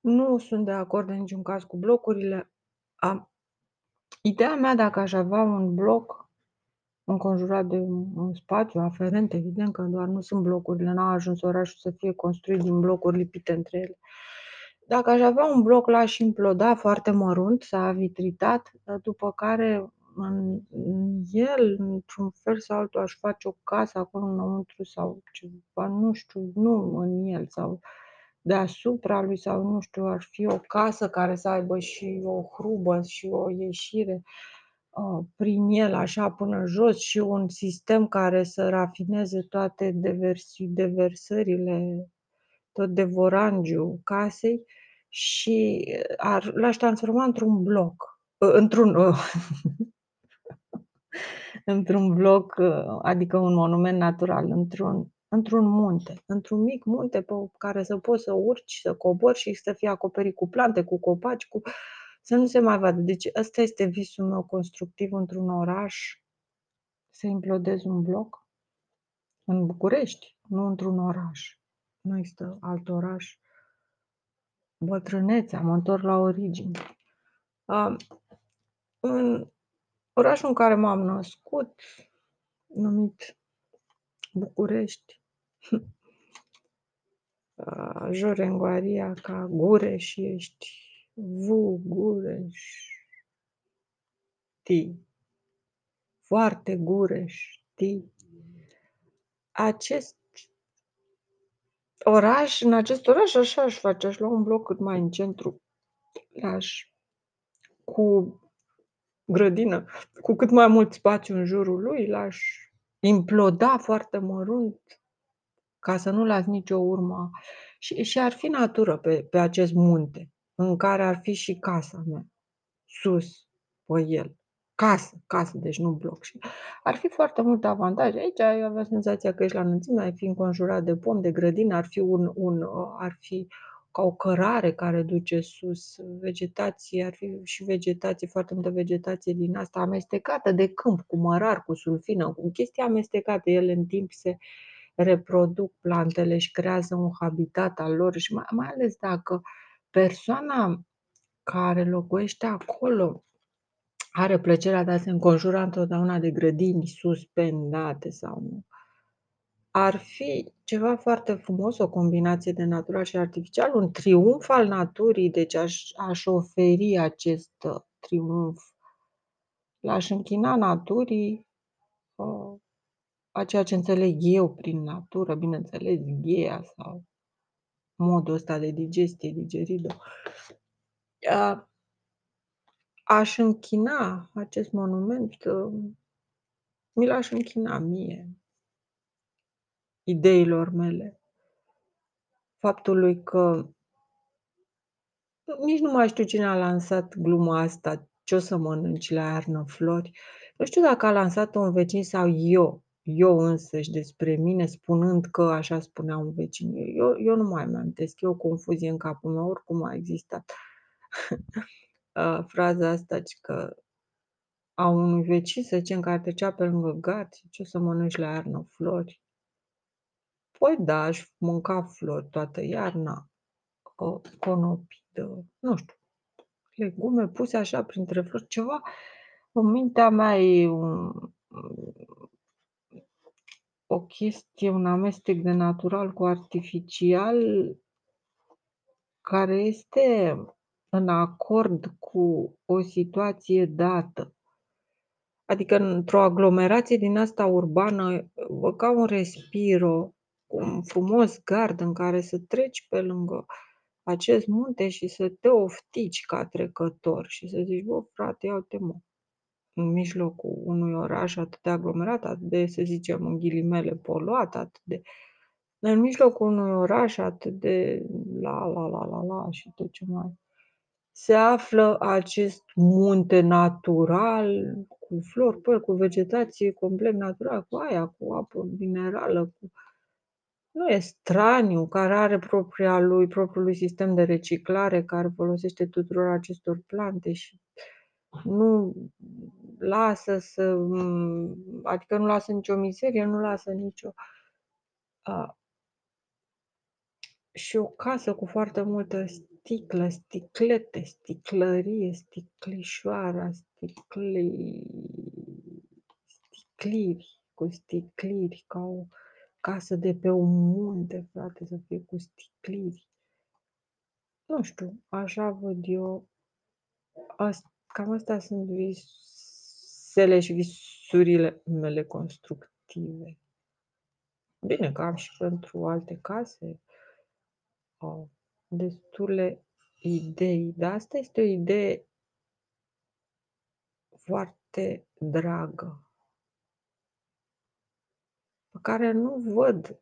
Nu sunt de acord în niciun caz cu blocurile. Am ideea mea dacă aș avea un bloc înconjurat de un spațiu aferent, evident că doar nu sunt blocurile, n-a ajuns orașul să fie construit din blocuri lipite între ele. Dacă aș avea un bloc, l-aș imploda foarte mărunt, s-a vitritat, după care în el, într-un fel sau altul, aș face o casă acolo înăuntru sau ceva, nu știu, nu în el sau deasupra lui sau nu știu, ar fi o casă care să aibă și o hrubă și o ieșire uh, prin el așa până jos și un sistem care să rafineze toate deversi, deversările, tot devorangiul casei și ar, l-aș transforma într-un bloc, într-un într-un bloc, adică un monument natural, într-un într-un munte, într-un mic munte pe care să poți să urci, să cobori și să fie acoperit cu plante, cu copaci, cu să nu se mai vadă. Deci ăsta este visul meu constructiv într-un oraș, să implodez un bloc în București, nu într-un oraș. Nu există alt oraș. Bătrânețea, mă întorc la origine. Uh, în orașul în care m-am născut, numit București, uh, Jorengoaria ca Gureș ești, Vu Gureș, ti, foarte Gureș, ti. Acest oraș, în acest oraș așa aș face, aș lua un bloc cât mai în centru, aș cu grădină, cu cât mai mult spațiu în jurul lui, l-aș imploda foarte mărunt ca să nu las nicio urmă. Și, și ar fi natură pe, pe acest munte, în care ar fi și casa mea, sus, pe el. Casă, casă, deci nu bloc. Și ar fi foarte multe avantaje. Aici ai avea senzația că ești la înălțime, ai fi înconjurat de pom, de grădină, ar fi un, un ar fi ca o cărare care duce sus, vegetație, ar fi și vegetație, foarte multă vegetație din asta amestecată de câmp, cu mărar, cu sulfină, cu chestii amestecate. Ele în timp se reproduc plantele și creează un habitat al lor și mai, mai ales dacă persoana care locuiește acolo are plăcerea de a se înconjura întotdeauna de grădini suspendate sau nu ar fi ceva foarte frumos, o combinație de natural și artificial, un triumf al naturii, deci aș, aș oferi acest uh, triumf. L-aș închina naturii, uh, a ceea ce înțeleg eu prin natură, bineînțeles, gheia sau modul ăsta de digestie, digerido. Uh, aș închina acest monument, uh, mi l-aș închina mie, ideilor mele. Faptului că nici nu mai știu cine a lansat gluma asta, ce o să mănânci la iarnă flori. Nu știu dacă a lansat-o un vecin sau eu, eu însăși despre mine, spunând că așa spunea un vecin. Eu, eu nu mai amintesc, e o confuzie în capul meu, oricum a existat fraza asta, că a unui vecin, să zicem, care trecea pe lângă gard, ce o să mănânci la iarnă flori. Păi da, aș mânca flori toată iarna, o conopidă, nu știu, legume puse așa printre flori, ceva în mintea mea e un, o chestie, un amestec de natural cu artificial care este în acord cu o situație dată. Adică într-o aglomerație din asta urbană, ca un respiro un frumos gard în care să treci pe lângă acest munte și să te oftici ca trecător și să zici, bă, frate, ia te mă, în mijlocul unui oraș atât de aglomerat, atât de, să zicem, în ghilimele, poluat, atât de... În mijlocul unui oraș atât de la, la, la, la, la și tot ce mai... Se află acest munte natural, cu flori, cu vegetație complet natural, cu aia, cu apă minerală, cu nu e straniu, care are propria lui, propriul lui sistem de reciclare, care folosește tuturor acestor plante și nu lasă să, adică nu lasă nicio mizerie, nu lasă nicio. și o casă cu foarte multă sticlă, sticlete, sticlărie, sticlișoara, sticli... sticliri, cu sticliri, ca o casă de pe un munte, frate, să fie cu sticliri. Nu știu, așa văd eu. Asta, cam astea sunt visele și visurile mele constructive. Bine că am și pentru alte case uh, destule idei, dar asta este o idee foarte dragă, pe care nu văd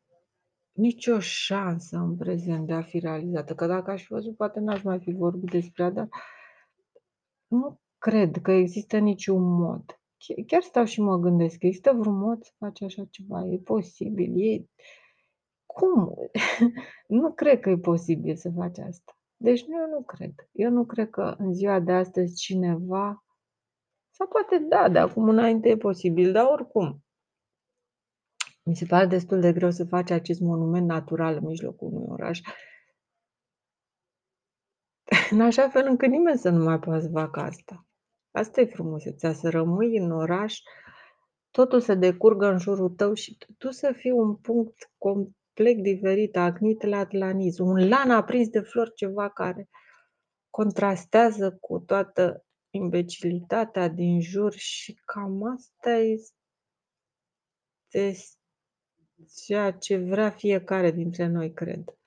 nicio șansă în prezent de a fi realizată. Că dacă aș fi văzut, poate n-aș mai fi vorbit despre ea, dar nu cred că există niciun mod. Chiar stau și mă gândesc, există vreun mod să faci așa ceva? E posibil? E... Cum? nu cred că e posibil să faci asta. Deci eu nu cred. Eu nu cred că în ziua de astăzi cineva sau poate da, de acum înainte e posibil, dar oricum. Mi se pare destul de greu să faci acest monument natural în mijlocul unui oraș. În așa fel încât nimeni să nu mai poată să facă asta. Asta e frumusețea, să rămâi în oraș, totul să decurgă în jurul tău și tu să fii un punct complet diferit, agnit la atlaniz, un lan aprins de flori, ceva care contrastează cu toată imbecilitatea din jur și cam asta este ceea ce vrea fiecare dintre noi, cred.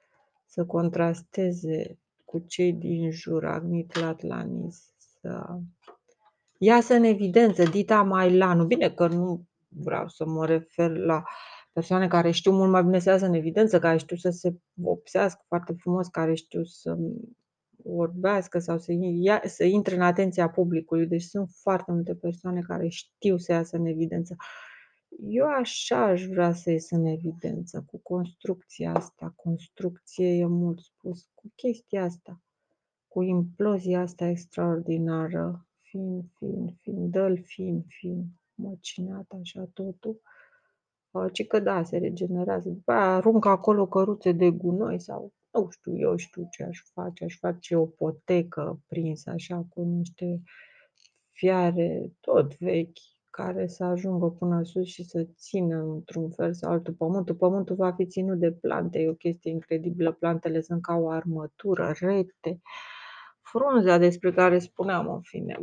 Să contrasteze cu cei din jur, Agnit Latlanis, să iasă în evidență Dita Mailanu. Bine că nu vreau să mă refer la persoane care știu mult mai bine să iasă în evidență, care știu să se vopsească foarte frumos, care știu să vorbească sau să, ia, să intre în atenția publicului. Deci sunt foarte multe persoane care știu să iasă în evidență. Eu așa aș vrea să ies în evidență cu construcția asta. Construcție e mult spus. Cu chestia asta. Cu implozia asta extraordinară. Fin, fin, fin, dă-l fin, fin. Măcinat așa totul. Ci că da, se regenerează. După aia aruncă acolo căruțe de gunoi sau nu știu, eu știu ce aș face. Aș face o potecă prinsă așa cu niște fiare tot vechi care să ajungă până sus și să țină într-un fel sau altul pământul. Pământul va fi ținut de plante, e o chestie incredibilă. Plantele sunt ca o armătură, rete. Frunzea despre care spuneam, în fine,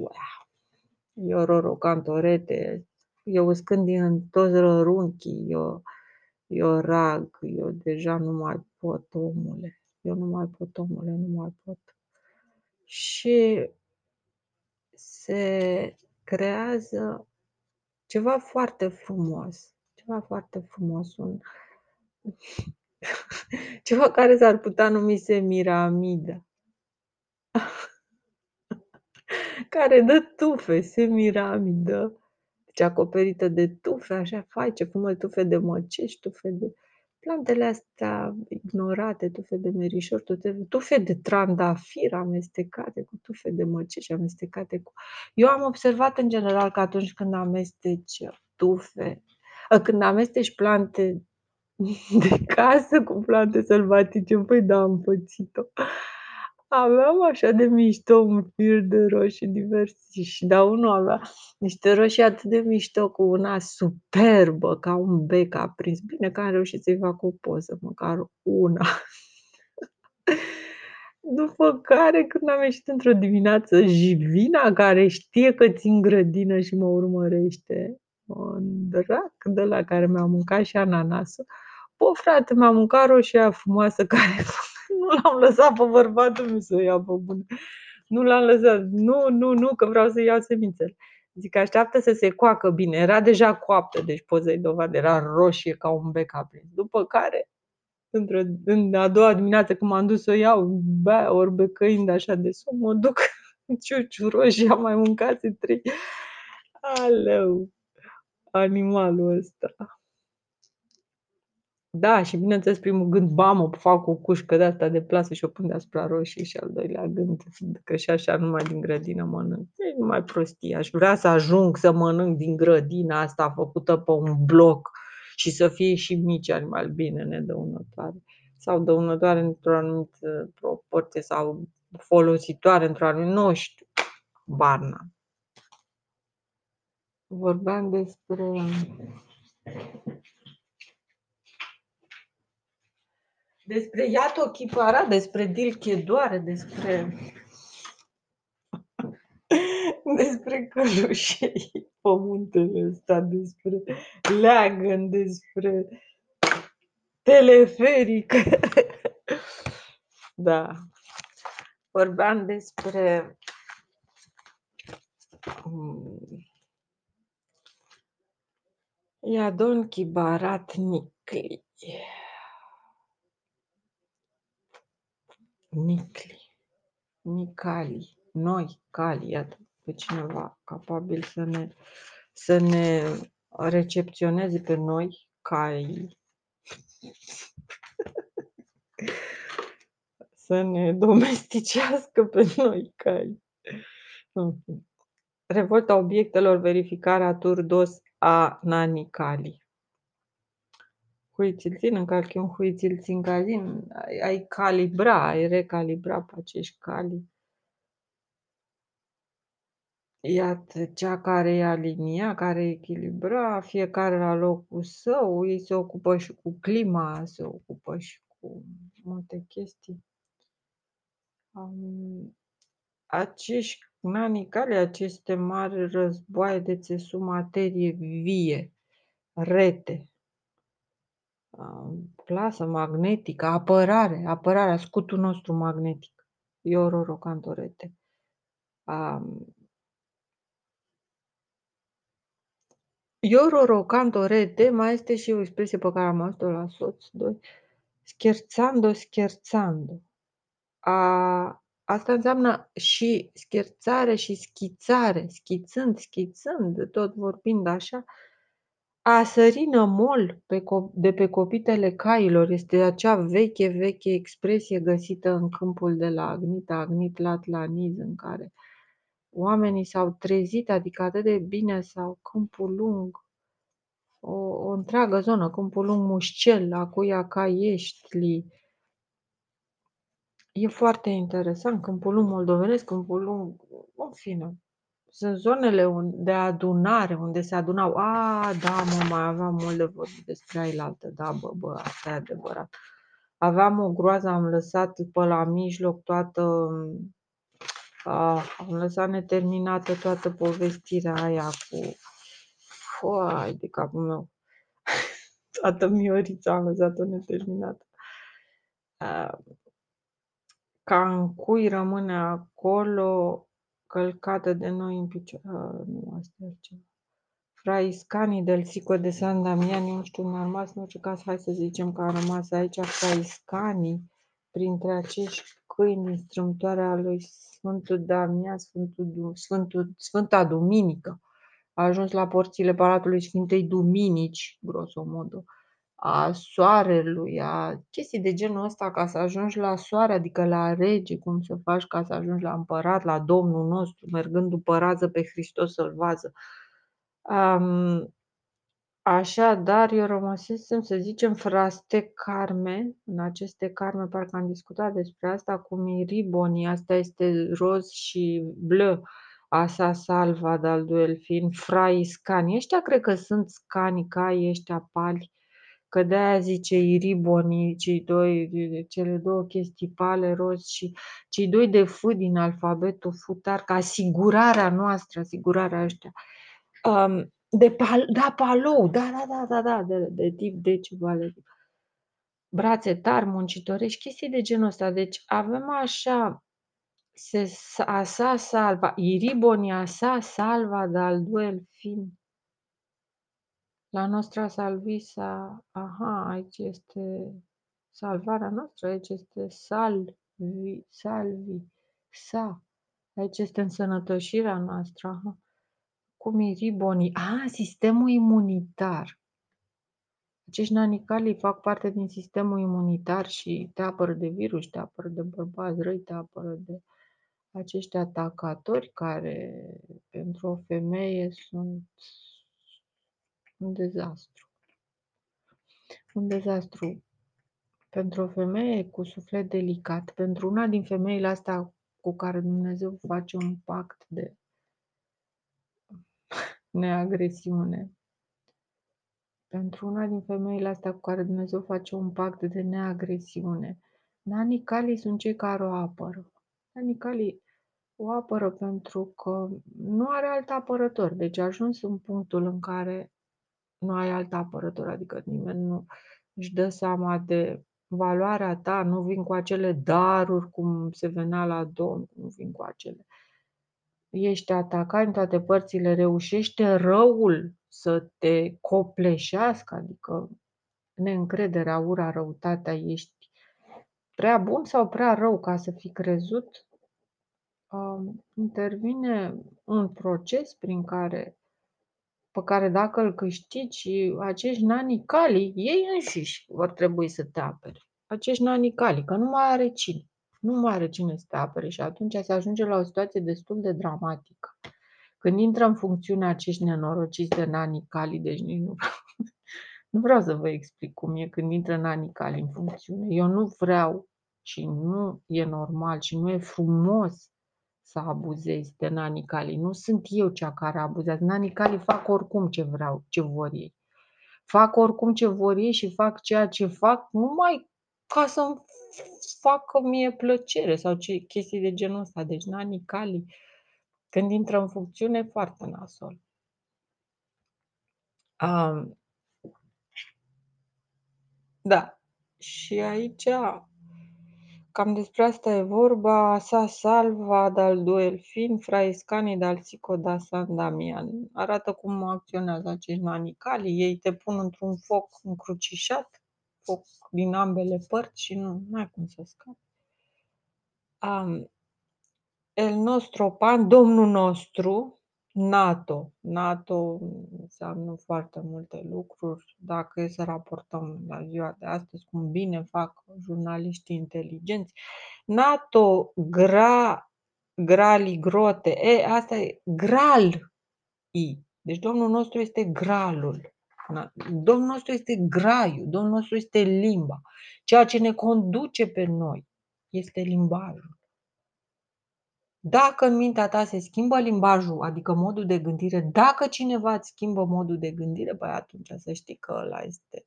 eu rorocantorete, eu uscând din toți rărunchii, eu, eu rag, eu deja nu mai pot, omule. Eu nu mai pot, omule, nu mai pot. Și se creează ceva foarte frumos, ceva foarte frumos, un ceva care s-ar putea numi semiramidă, care dă tufe, semiramidă, deci acoperită de tufe, așa, fai ce frumos, tufe de măcești, tufe de plantele astea ignorate, tufe de merișor, tufe de trandafir amestecate cu tufe de măcești amestecate cu... Eu am observat în general că atunci când amesteci tufe, ă, când amesteci plante de casă cu plante sălbatice, păi da, am pățit-o. Aveam așa de mișto un fir de roșii diversi și da, unul avea niște roșii atât de mișto cu una superbă, ca un bec aprins. Bine că am reușit să-i fac o poză, măcar una. După care, când am ieșit într-o dimineață, Jivina, care știe că țin grădină și mă urmărește, un drac de la care mi-a mâncat și ananasul, Bă, frate, m-a mâncat roșia frumoasă care nu l-am lăsat pe bărbatul meu să o ia pe bune. Nu l-am lăsat. Nu, nu, nu, că vreau să iau semințele. Zic, așteaptă să se coacă bine. Era deja coaptă, deci poți să-i dovadă. Era roșie ca un bec aprins. După care, într-o, în a doua dimineață, când m-am dus să o iau, bea, ori becăind așa de somn, mă duc ciuciu roșii, am mai mâncat trei. Aleu, animalul ăsta. Da, și bineînțeles primul gând, bamă, fac o cușcă de asta de plasă și o pun deasupra roșii și al doilea gând, că și așa numai din grădină mănânc. E numai prostie. Aș vrea să ajung să mănânc din grădina asta făcută pe un bloc și să fie și mici animali bine nedăunătoare. sau dăunătoare într-o anumită proporție sau folositoare într-o anumită, nu știu, barna. Vorbeam despre despre Iato Chipara, despre Dilchedoare, despre despre călușei pământele ăsta, despre leagăn, despre teleferic. da. Vorbeam despre um, Iadon Chibarat Nicli. Nicli. Nicali. Noi, cali, iată, pe cineva capabil să ne, să ne recepționeze pe noi, cai, să ne domesticească pe noi, cai. Revolta obiectelor, verificarea turdos a Nanicali. Huițilțin, încalchi un huițilțin calin, ai, ai calibra, ai recalibra pe acești cali. Iată, cea care e alinia, care echilibra, fiecare la locul său, ei se ocupă și cu clima, se ocupă și cu multe chestii. Um, acești nanicale, aceste mari războaie de țesu materie vie, rete, plasă magnetică, apărare, apărarea, scutul nostru magnetic, Iororocantorete. Um, Iororocantorete mai este și o expresie pe care am auzit-o la soț 2, scherzando, scherzando. A, asta înseamnă și scherzare și schițare, schițând, schițând, tot vorbind așa, a sări nămol pe de pe copitele cailor este acea veche, veche expresie găsită în câmpul de la Agnita, Agnit Latlaniz, în care oamenii s-au trezit, adică atât de bine sau câmpul lung, o, o întreagă zonă, câmpul lung Mușcel, Acuia Caieștli. E foarte interesant, câmpul lung moldovenesc, câmpul lung, în fine, sunt zonele de adunare, unde se adunau. A, da, mă, mai aveam mult de vorbit despre ailaltă. Da, bă, bă, asta e adevărat. Aveam o groază, am lăsat pe la mijloc toată... A, am lăsat neterminată toată povestirea aia cu... Foai de capul meu. toată miorița am lăsat-o neterminată. A, ca în cui rămâne acolo călcată de noi în picioare. Nu, asta e altceva. Fraiscanii del Sico de San Damiani, nu știu, în rămas, în orice caz, hai să zicem că a rămas aici Fraiscanii, printre acești câini strâmtoare a lui Sfântul Damian, Sfântul, Sfântul, Sfânta Duminică. A ajuns la porțile Palatului Sfintei Duminici, grosomodo a soarelui, a chestii de genul ăsta ca să ajungi la soare, adică la rege, cum să faci ca să ajungi la împărat, la Domnul nostru, mergând după rază pe Hristos să-l vază. Um, Așadar, eu rămăsesem, să zicem, fraste carme, în aceste carme, parcă am discutat despre asta, cu miriboni, asta este roz și bleu, asa salva de-al duel fiind frai scani. Ăștia cred că sunt scani, cai ăștia pali, că de-aia zice iribonii, cei doi, cele două chestii pale, roz și cei doi de F din alfabetul futar, ca asigurarea noastră, asigurarea ăștia. Um, de pal, da, palou, da, da, da, da, da, de, de tip de ceva de tip. Brațe tari, muncitorești, chestii de genul ăsta. Deci avem așa, se, a sa salva, iribonia sa salva dal duel fin la Nostra Salvisa, aha, aici este salvarea noastră, aici este salvi, salvi, sa, aici este însănătoșirea noastră, aha. Cum e ribonii? Ah, sistemul imunitar. Acești nanicalii fac parte din sistemul imunitar și te apără de virus, te apără de bărbați răi, te apără de acești atacatori care pentru o femeie sunt un dezastru un dezastru Pentru o femeie cu suflet delicat, pentru una din femeile astea cu care Dumnezeu face un pact de neagresiune. Pentru una din femeile astea cu care Dumnezeu face un pact de neagresiune, Nani Cali sunt cei care o apără. Nani Cali o apără pentru că nu are alt apărător. Deci a ajuns în punctul în care nu ai alt apărător, adică nimeni nu își dă seama de valoarea ta, nu vin cu acele daruri cum se venea la Domn, nu vin cu acele. Ești atacat în toate părțile, reușește răul să te copleșească, adică neîncrederea, ura, răutatea, ești prea bun sau prea rău ca să fii crezut, um, intervine un proces prin care, pe care dacă îl câștigi, acești nani cali, ei înșiși vor trebui să te apere. Acești nani cali, că nu mai are cine. Nu mai are cine să te apere și atunci se ajunge la o situație destul de dramatică. Când intră în funcțiune acești nenorociți de nani cali, deci nici nu vreau, nu vreau să vă explic cum e când intră nani cali în funcțiune. Eu nu vreau și nu e normal și nu e frumos să abuzezi de nani cali. Nu sunt eu cea care abuzează. Nani cali fac oricum ce vreau, ce vor ei. Fac oricum ce vor ei și fac ceea ce fac numai ca să-mi facă mie plăcere sau ce, chestii de genul ăsta. Deci nani cali, când intră în funcțiune, foarte nasol. Um, da. Și aici Cam despre asta e vorba. Sa salva dal duel fin, fraescani dal sico da San Damian. Arată cum acționează acești nanicali. Ei te pun într-un foc încrucișat, foc din ambele părți și nu ai cum să scapi. Um, el nostru pan, Domnul nostru, NATO. NATO înseamnă foarte multe lucruri. Dacă e să raportăm la ziua de astăzi, cum bine fac jurnaliștii inteligenți, NATO, gra, grali, grote, e, asta e gral, i. Deci Domnul nostru este gralul. Domnul nostru este graiul, Domnul nostru este limba. Ceea ce ne conduce pe noi este limbajul. Dacă în mintea ta se schimbă limbajul, adică modul de gândire, dacă cineva îți schimbă modul de gândire, băi, atunci să știi că ăla este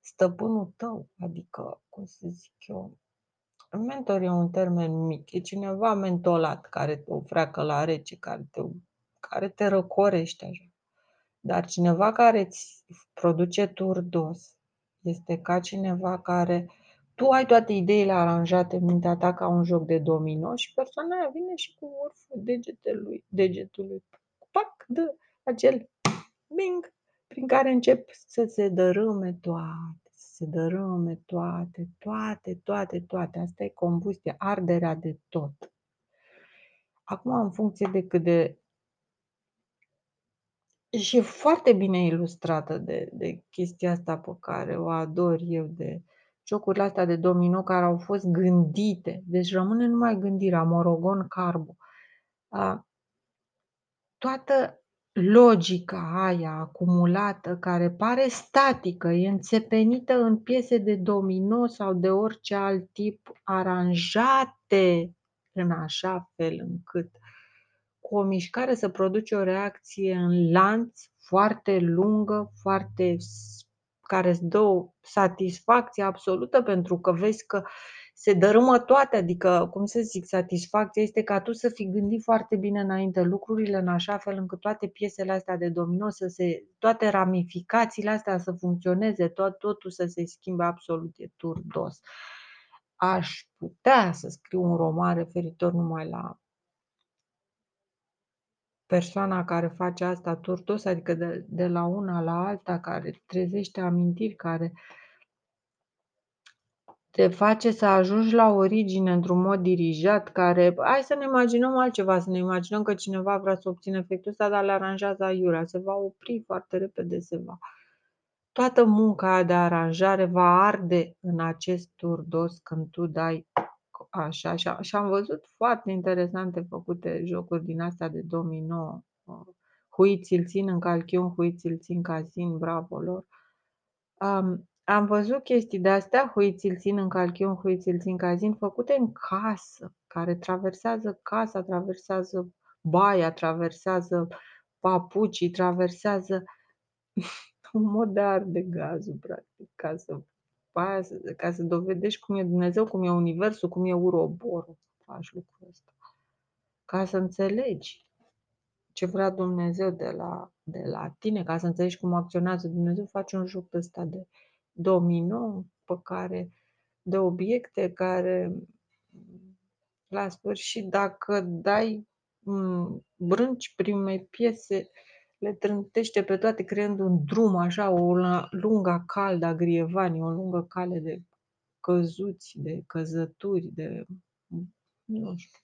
stăpânul tău, adică, cum să zic eu, mentor e un termen mic, e cineva mentolat care te freacă la rece, care te, care te răcorește așa. Dar cineva care îți produce turdos este ca cineva care tu ai toate ideile aranjate în mintea ta ca un joc de domino și persoana aia vine și cu vârful degetelui, degetului, pac, dă acel bing, prin care încep să se dărâme toate, să se dărâme toate, toate, toate, toate. Asta e combustie, arderea de tot. Acum, în funcție de cât de și e foarte bine ilustrată de, de chestia asta pe care o ador eu de jocurile astea de domino care au fost gândite. Deci rămâne numai gândirea, Morogon Carbo. Toată logica aia acumulată, care pare statică, e înțepenită în piese de domino sau de orice alt tip, aranjate în așa fel încât cu o mișcare să produce o reacție în lanț foarte lungă, foarte care îți dă o satisfacție absolută pentru că vezi că se dărâmă toate, adică, cum să zic, satisfacția este ca tu să fi gândit foarte bine înainte lucrurile în așa fel încât toate piesele astea de domino să se, toate ramificațiile astea să funcționeze, tot, totul să se schimbe absolut, e turdos. Aș putea să scriu un roman referitor numai la persoana care face asta turtos, adică de, de la una la alta, care trezește amintiri, care te face să ajungi la origine într-un mod dirijat, care, hai să ne imaginăm altceva, să ne imaginăm că cineva vrea să obțină efectul ăsta, dar le aranjează aiurea, se va opri foarte repede, se va. Toată munca de aranjare va arde în acest turdos când tu dai așa, așa. Și am văzut foarte interesante făcute jocuri din astea de domino. Hui ți-l țin în calchiun, hui ți-l țin casin, bravo lor. Um, Am văzut chestii de-astea, țin în calchiun, țin în cazin, făcute în casă, care traversează casa, traversează baia, traversează papucii, traversează un mod de arde gazul, practic, ca să, ca să dovedești cum e Dumnezeu, cum e Universul, cum e uroborul, faci lucrul ăsta. Ca să înțelegi ce vrea Dumnezeu de la, de la tine, ca să înțelegi cum acționează Dumnezeu, faci un joc ăsta de domino pe care, de obiecte care la sfârșit, dacă dai brânci primei piese, le trântește pe toate creând un drum, așa, o lungă caldă a grievanii, o lungă cale de căzuți, de căzături, de nu știu.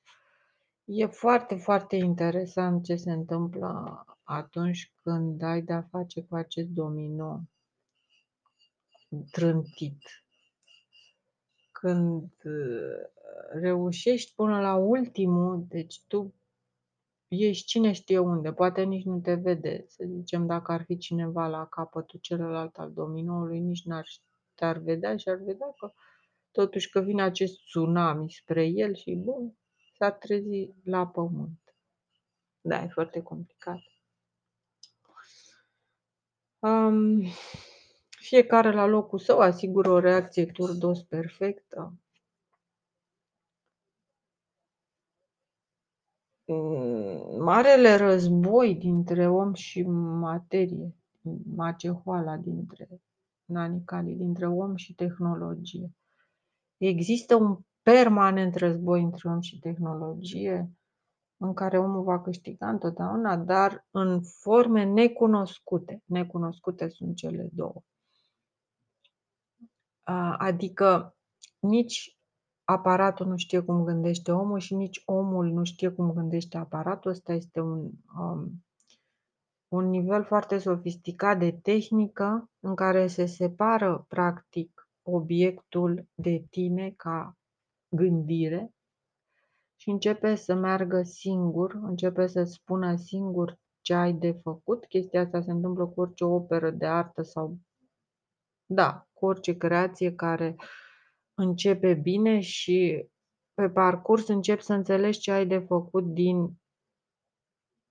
E foarte, foarte interesant ce se întâmplă atunci când ai de-a face cu acest domino trântit. Când uh, reușești până la ultimul, deci tu ești cine știe unde, poate nici nu te vede, să zicem, dacă ar fi cineva la capătul celălalt al dominoului, nici n-ar te-ar vedea și ar vedea că totuși că vine acest tsunami spre el și bun, s-a trezit la pământ. Da, e foarte complicat. Um, fiecare la locul său asigură o reacție turdos perfectă. Marele război dintre om și materie, macehoala dintre nanicali, dintre om și tehnologie. Există un permanent război între om și tehnologie, în care omul va câștiga întotdeauna, dar în forme necunoscute. Necunoscute sunt cele două. Adică nici aparatul nu știe cum gândește omul și nici omul nu știe cum gândește aparatul. Ăsta este un, um, un nivel foarte sofisticat de tehnică în care se separă practic obiectul de tine ca gândire și începe să meargă singur, începe să spună singur ce ai de făcut. Chestia asta se întâmplă cu orice operă de artă sau, da, cu orice creație care începe bine și pe parcurs începi să înțelegi ce ai de făcut din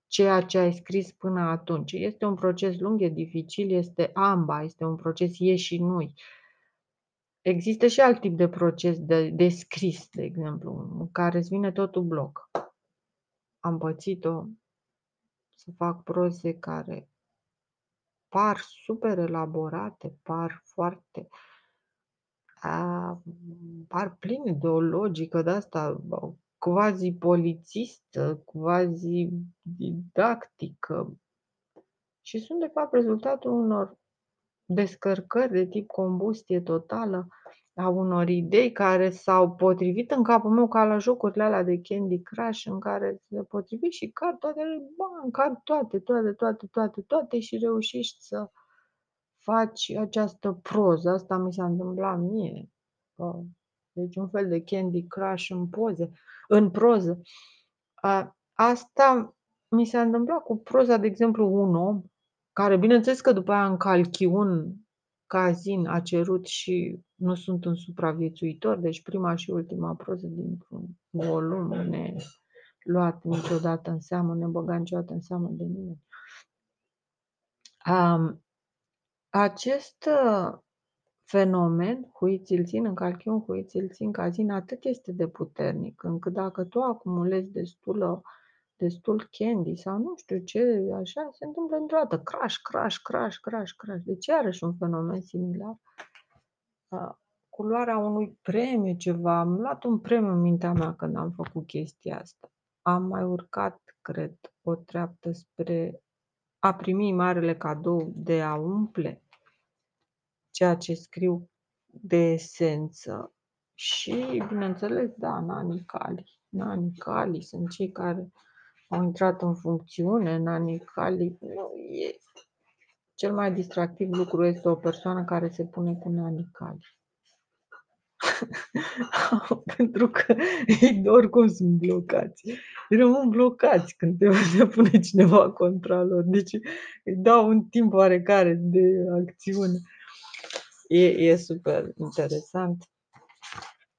ceea ce ai scris până atunci. Este un proces lung, e dificil, este amba, este un proces ie și nu Există și alt tip de proces de, de scris, de exemplu, în care îți vine totul bloc. Am pățit-o să fac proze care par super elaborate, par foarte a, par pline de o logică de asta quasi polițistă, quasi didactică. Și sunt de fapt rezultatul unor descărcări de tip combustie totală a unor idei care s-au potrivit în capul meu ca la jocurile alea de Candy Crush în care se potrivit și cad toate, bam, cad toate, toate, toate, toate, toate și reușești să faci această proză. Asta mi s-a întâmplat mie. Deci un fel de Candy Crush în poze, în proză. Asta mi s-a întâmplat cu proza, de exemplu, un om care bineînțeles că după aia în calchiun Cazin a cerut și nu sunt un supraviețuitor, deci prima și ultima proză dintr-un volum ne luat niciodată în seamă, ne băga niciodată în seamă de nimeni. Um, acest uh, fenomen, huiți țin în calchiun, huiți țin cazin, atât este de puternic, încât dacă tu acumulezi destulă destul candy sau nu știu ce, așa, se întâmplă într-o dată. Crash, crash, crash, crash, crash. Deci iarăși un fenomen similar. Culoarea unui premiu, ceva. Am luat un premiu în mintea mea când am făcut chestia asta. Am mai urcat, cred, o treaptă spre a primi marele cadou de a umple ceea ce scriu de esență. Și, bineînțeles, da, Nani Cali. Nani Cali sunt cei care au intrat în funcțiune în anii cali. Nu, e... Cel mai distractiv lucru este o persoană care se pune cu nanii cali. Pentru că ei oricum sunt blocați. Rămân blocați când te se pune cineva contra lor. Deci îi dau un timp oarecare de acțiune. E e super interesant.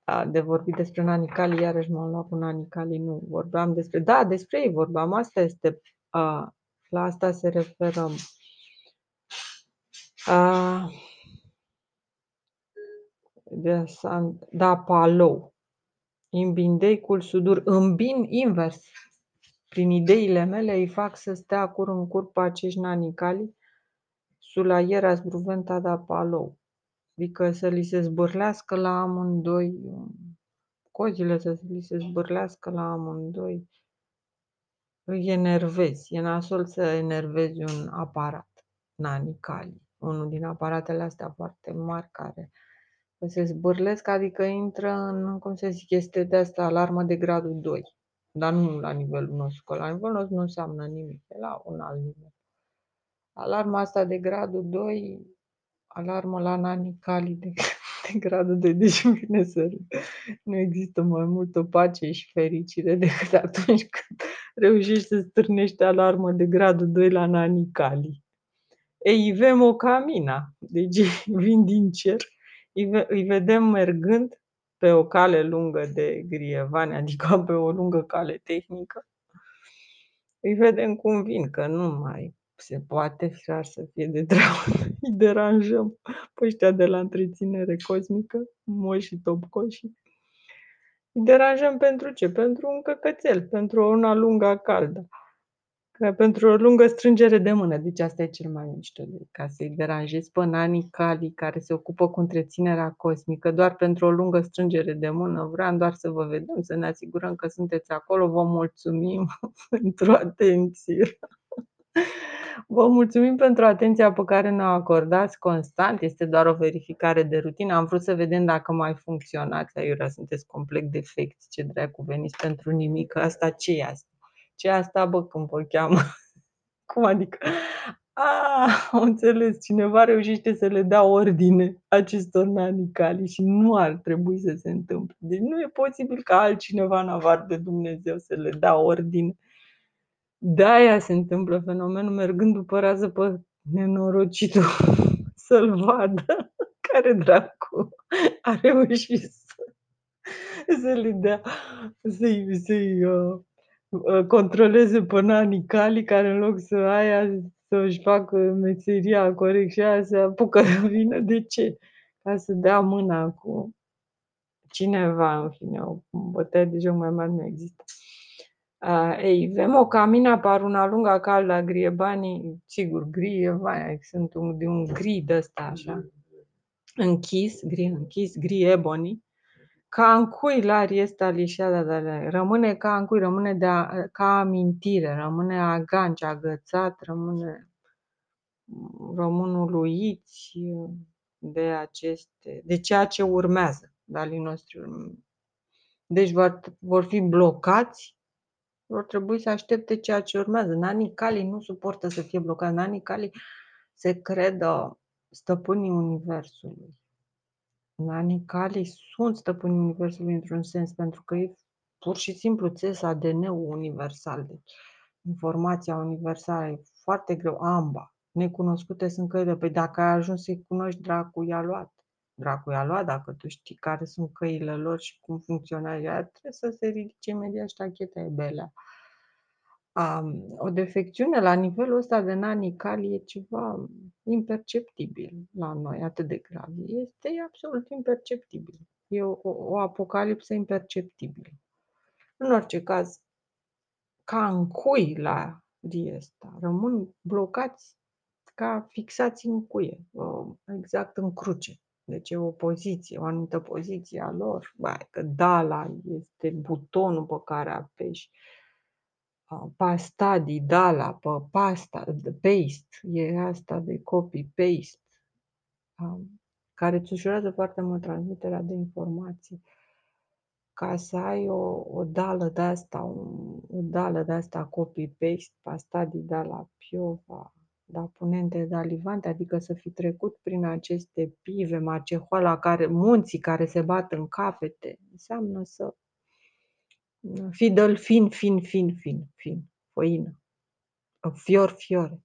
A, de vorbit despre Nani Cali, iarăși m-am luat cu Nani Cali, nu vorbeam despre da, despre ei vorbeam, asta este, a, la asta se referă a de san da, Palou. Imbindeicul sudur îmbin invers. Prin ideile mele îi fac să stea cur în cur pe acești Nani Cali, sulla ieras bruventa da Palou. Adică să li se zbârlească la amândoi, cozile să li se zbârlească la amândoi. Îi enervezi, e nasol să enervezi un aparat, Nani Cali, unul din aparatele astea foarte mari care se zbârlesc, adică intră în, cum să zic, este de asta alarmă de gradul 2. Dar nu la nivelul nostru, că la nivelul nostru nu înseamnă nimic, e la un alt nivel. Alarma asta de gradul 2, alarmă la Nani Cali de, de gradul 2, deci vine să nu există mai multă pace și fericire decât atunci când reușești să stârnești alarmă de gradul 2 la Nani Cali. Ei, vem o camina, deci vin din cer, îi, ve- îi vedem mergând pe o cale lungă de grievane, adică pe o lungă cale tehnică. Îi vedem cum vin, că nu mai se poate firar să fie de treabă. Îi deranjăm pe ăștia de la întreținere cosmică, moșii topcoșii. Îi deranjăm pentru ce? Pentru un căcățel, pentru una lungă caldă. Că pentru o lungă strângere de mână, deci asta e cel mai mișto, de- ca să-i deranjezi pe nanii Cali care se ocupă cu întreținerea cosmică, doar pentru o lungă strângere de mână, vreau doar să vă vedem, să ne asigurăm că sunteți acolo, vă mulțumim pentru atenție. Vă mulțumim pentru atenția pe care ne-o acordați constant, este doar o verificare de rutină. Am vrut să vedem dacă mai funcționați, aiurea sunteți complet defecți, ce dracu veniți pentru nimic, asta ce e asta? Ce e asta, bă, când vă cheamă? Cum adică? A, am înțeles, cineva reușește să le dea ordine acestor nanicali și nu ar trebui să se întâmple. Deci nu e posibil ca altcineva în afară de Dumnezeu să le dea ordine. De-aia se întâmplă fenomenul mergând după rază pe nenorocitul să-l vadă care dracu a reușit să, să le dea, să-i, să-i uh, uh, controleze pe nanii cali care în loc să aia să-și facă meseria corect și aia se apucă să vină. De ce? Ca să dea mâna cu cineva, în fine, o bătaie de joc mai mare nu există. Uh, ei, vem o camina par una lunga calda griebanii, sigur, griebani, sunt un, de un gri de ăsta așa, închis, gri închis, gri ebony, ca în cui lari este alișada de la rămâne ca în cui, rămâne de a, ca amintire, rămâne aganci, agățat, rămâne rămân uluiți de aceste, de ceea ce urmează, dalii noștri. Deci vor, vor fi blocați vor trebui să aștepte ceea ce urmează. Nanii Cali nu suportă să fie blocați. Nanii Cali se credă stăpânii Universului. Nanii Cali sunt stăpânii Universului într-un sens, pentru că ei pur și simplu țes ADN-ul universal. Deci, informația universală e foarte greu. Amba. Necunoscute sunt căile. Păi dacă ai ajuns să-i cunoști, dracu i-a luat. Dracu i-a luat dacă tu știi care sunt căile lor și cum funcționează. Ea trebuie să se ridice imediat ștacheta e belea. Um, o defecțiune la nivelul ăsta de nani cali e ceva imperceptibil la noi, atât de grav. Este absolut imperceptibil. E o, o apocalipsă imperceptibilă. În orice caz, ca în cui la Riesta, rămân blocați ca fixați în cuie, exact în cruce. Deci e o poziție, o anumită poziție a lor. Bai, că dala este butonul pe care apeși pasta di dala, pe pasta, paste, e asta de copy-paste, care îți ușurează foarte mult transmiterea de informații. Ca să ai o, o dală de asta, o, o dală de asta copy-paste, pasta di dala piova, da, punente da livante, adică să fi trecut prin aceste pive, macehoala, care, munții care se bat în capete, înseamnă să Fidel fin, fin, fin, fin, fin, făină. Fior, fiore.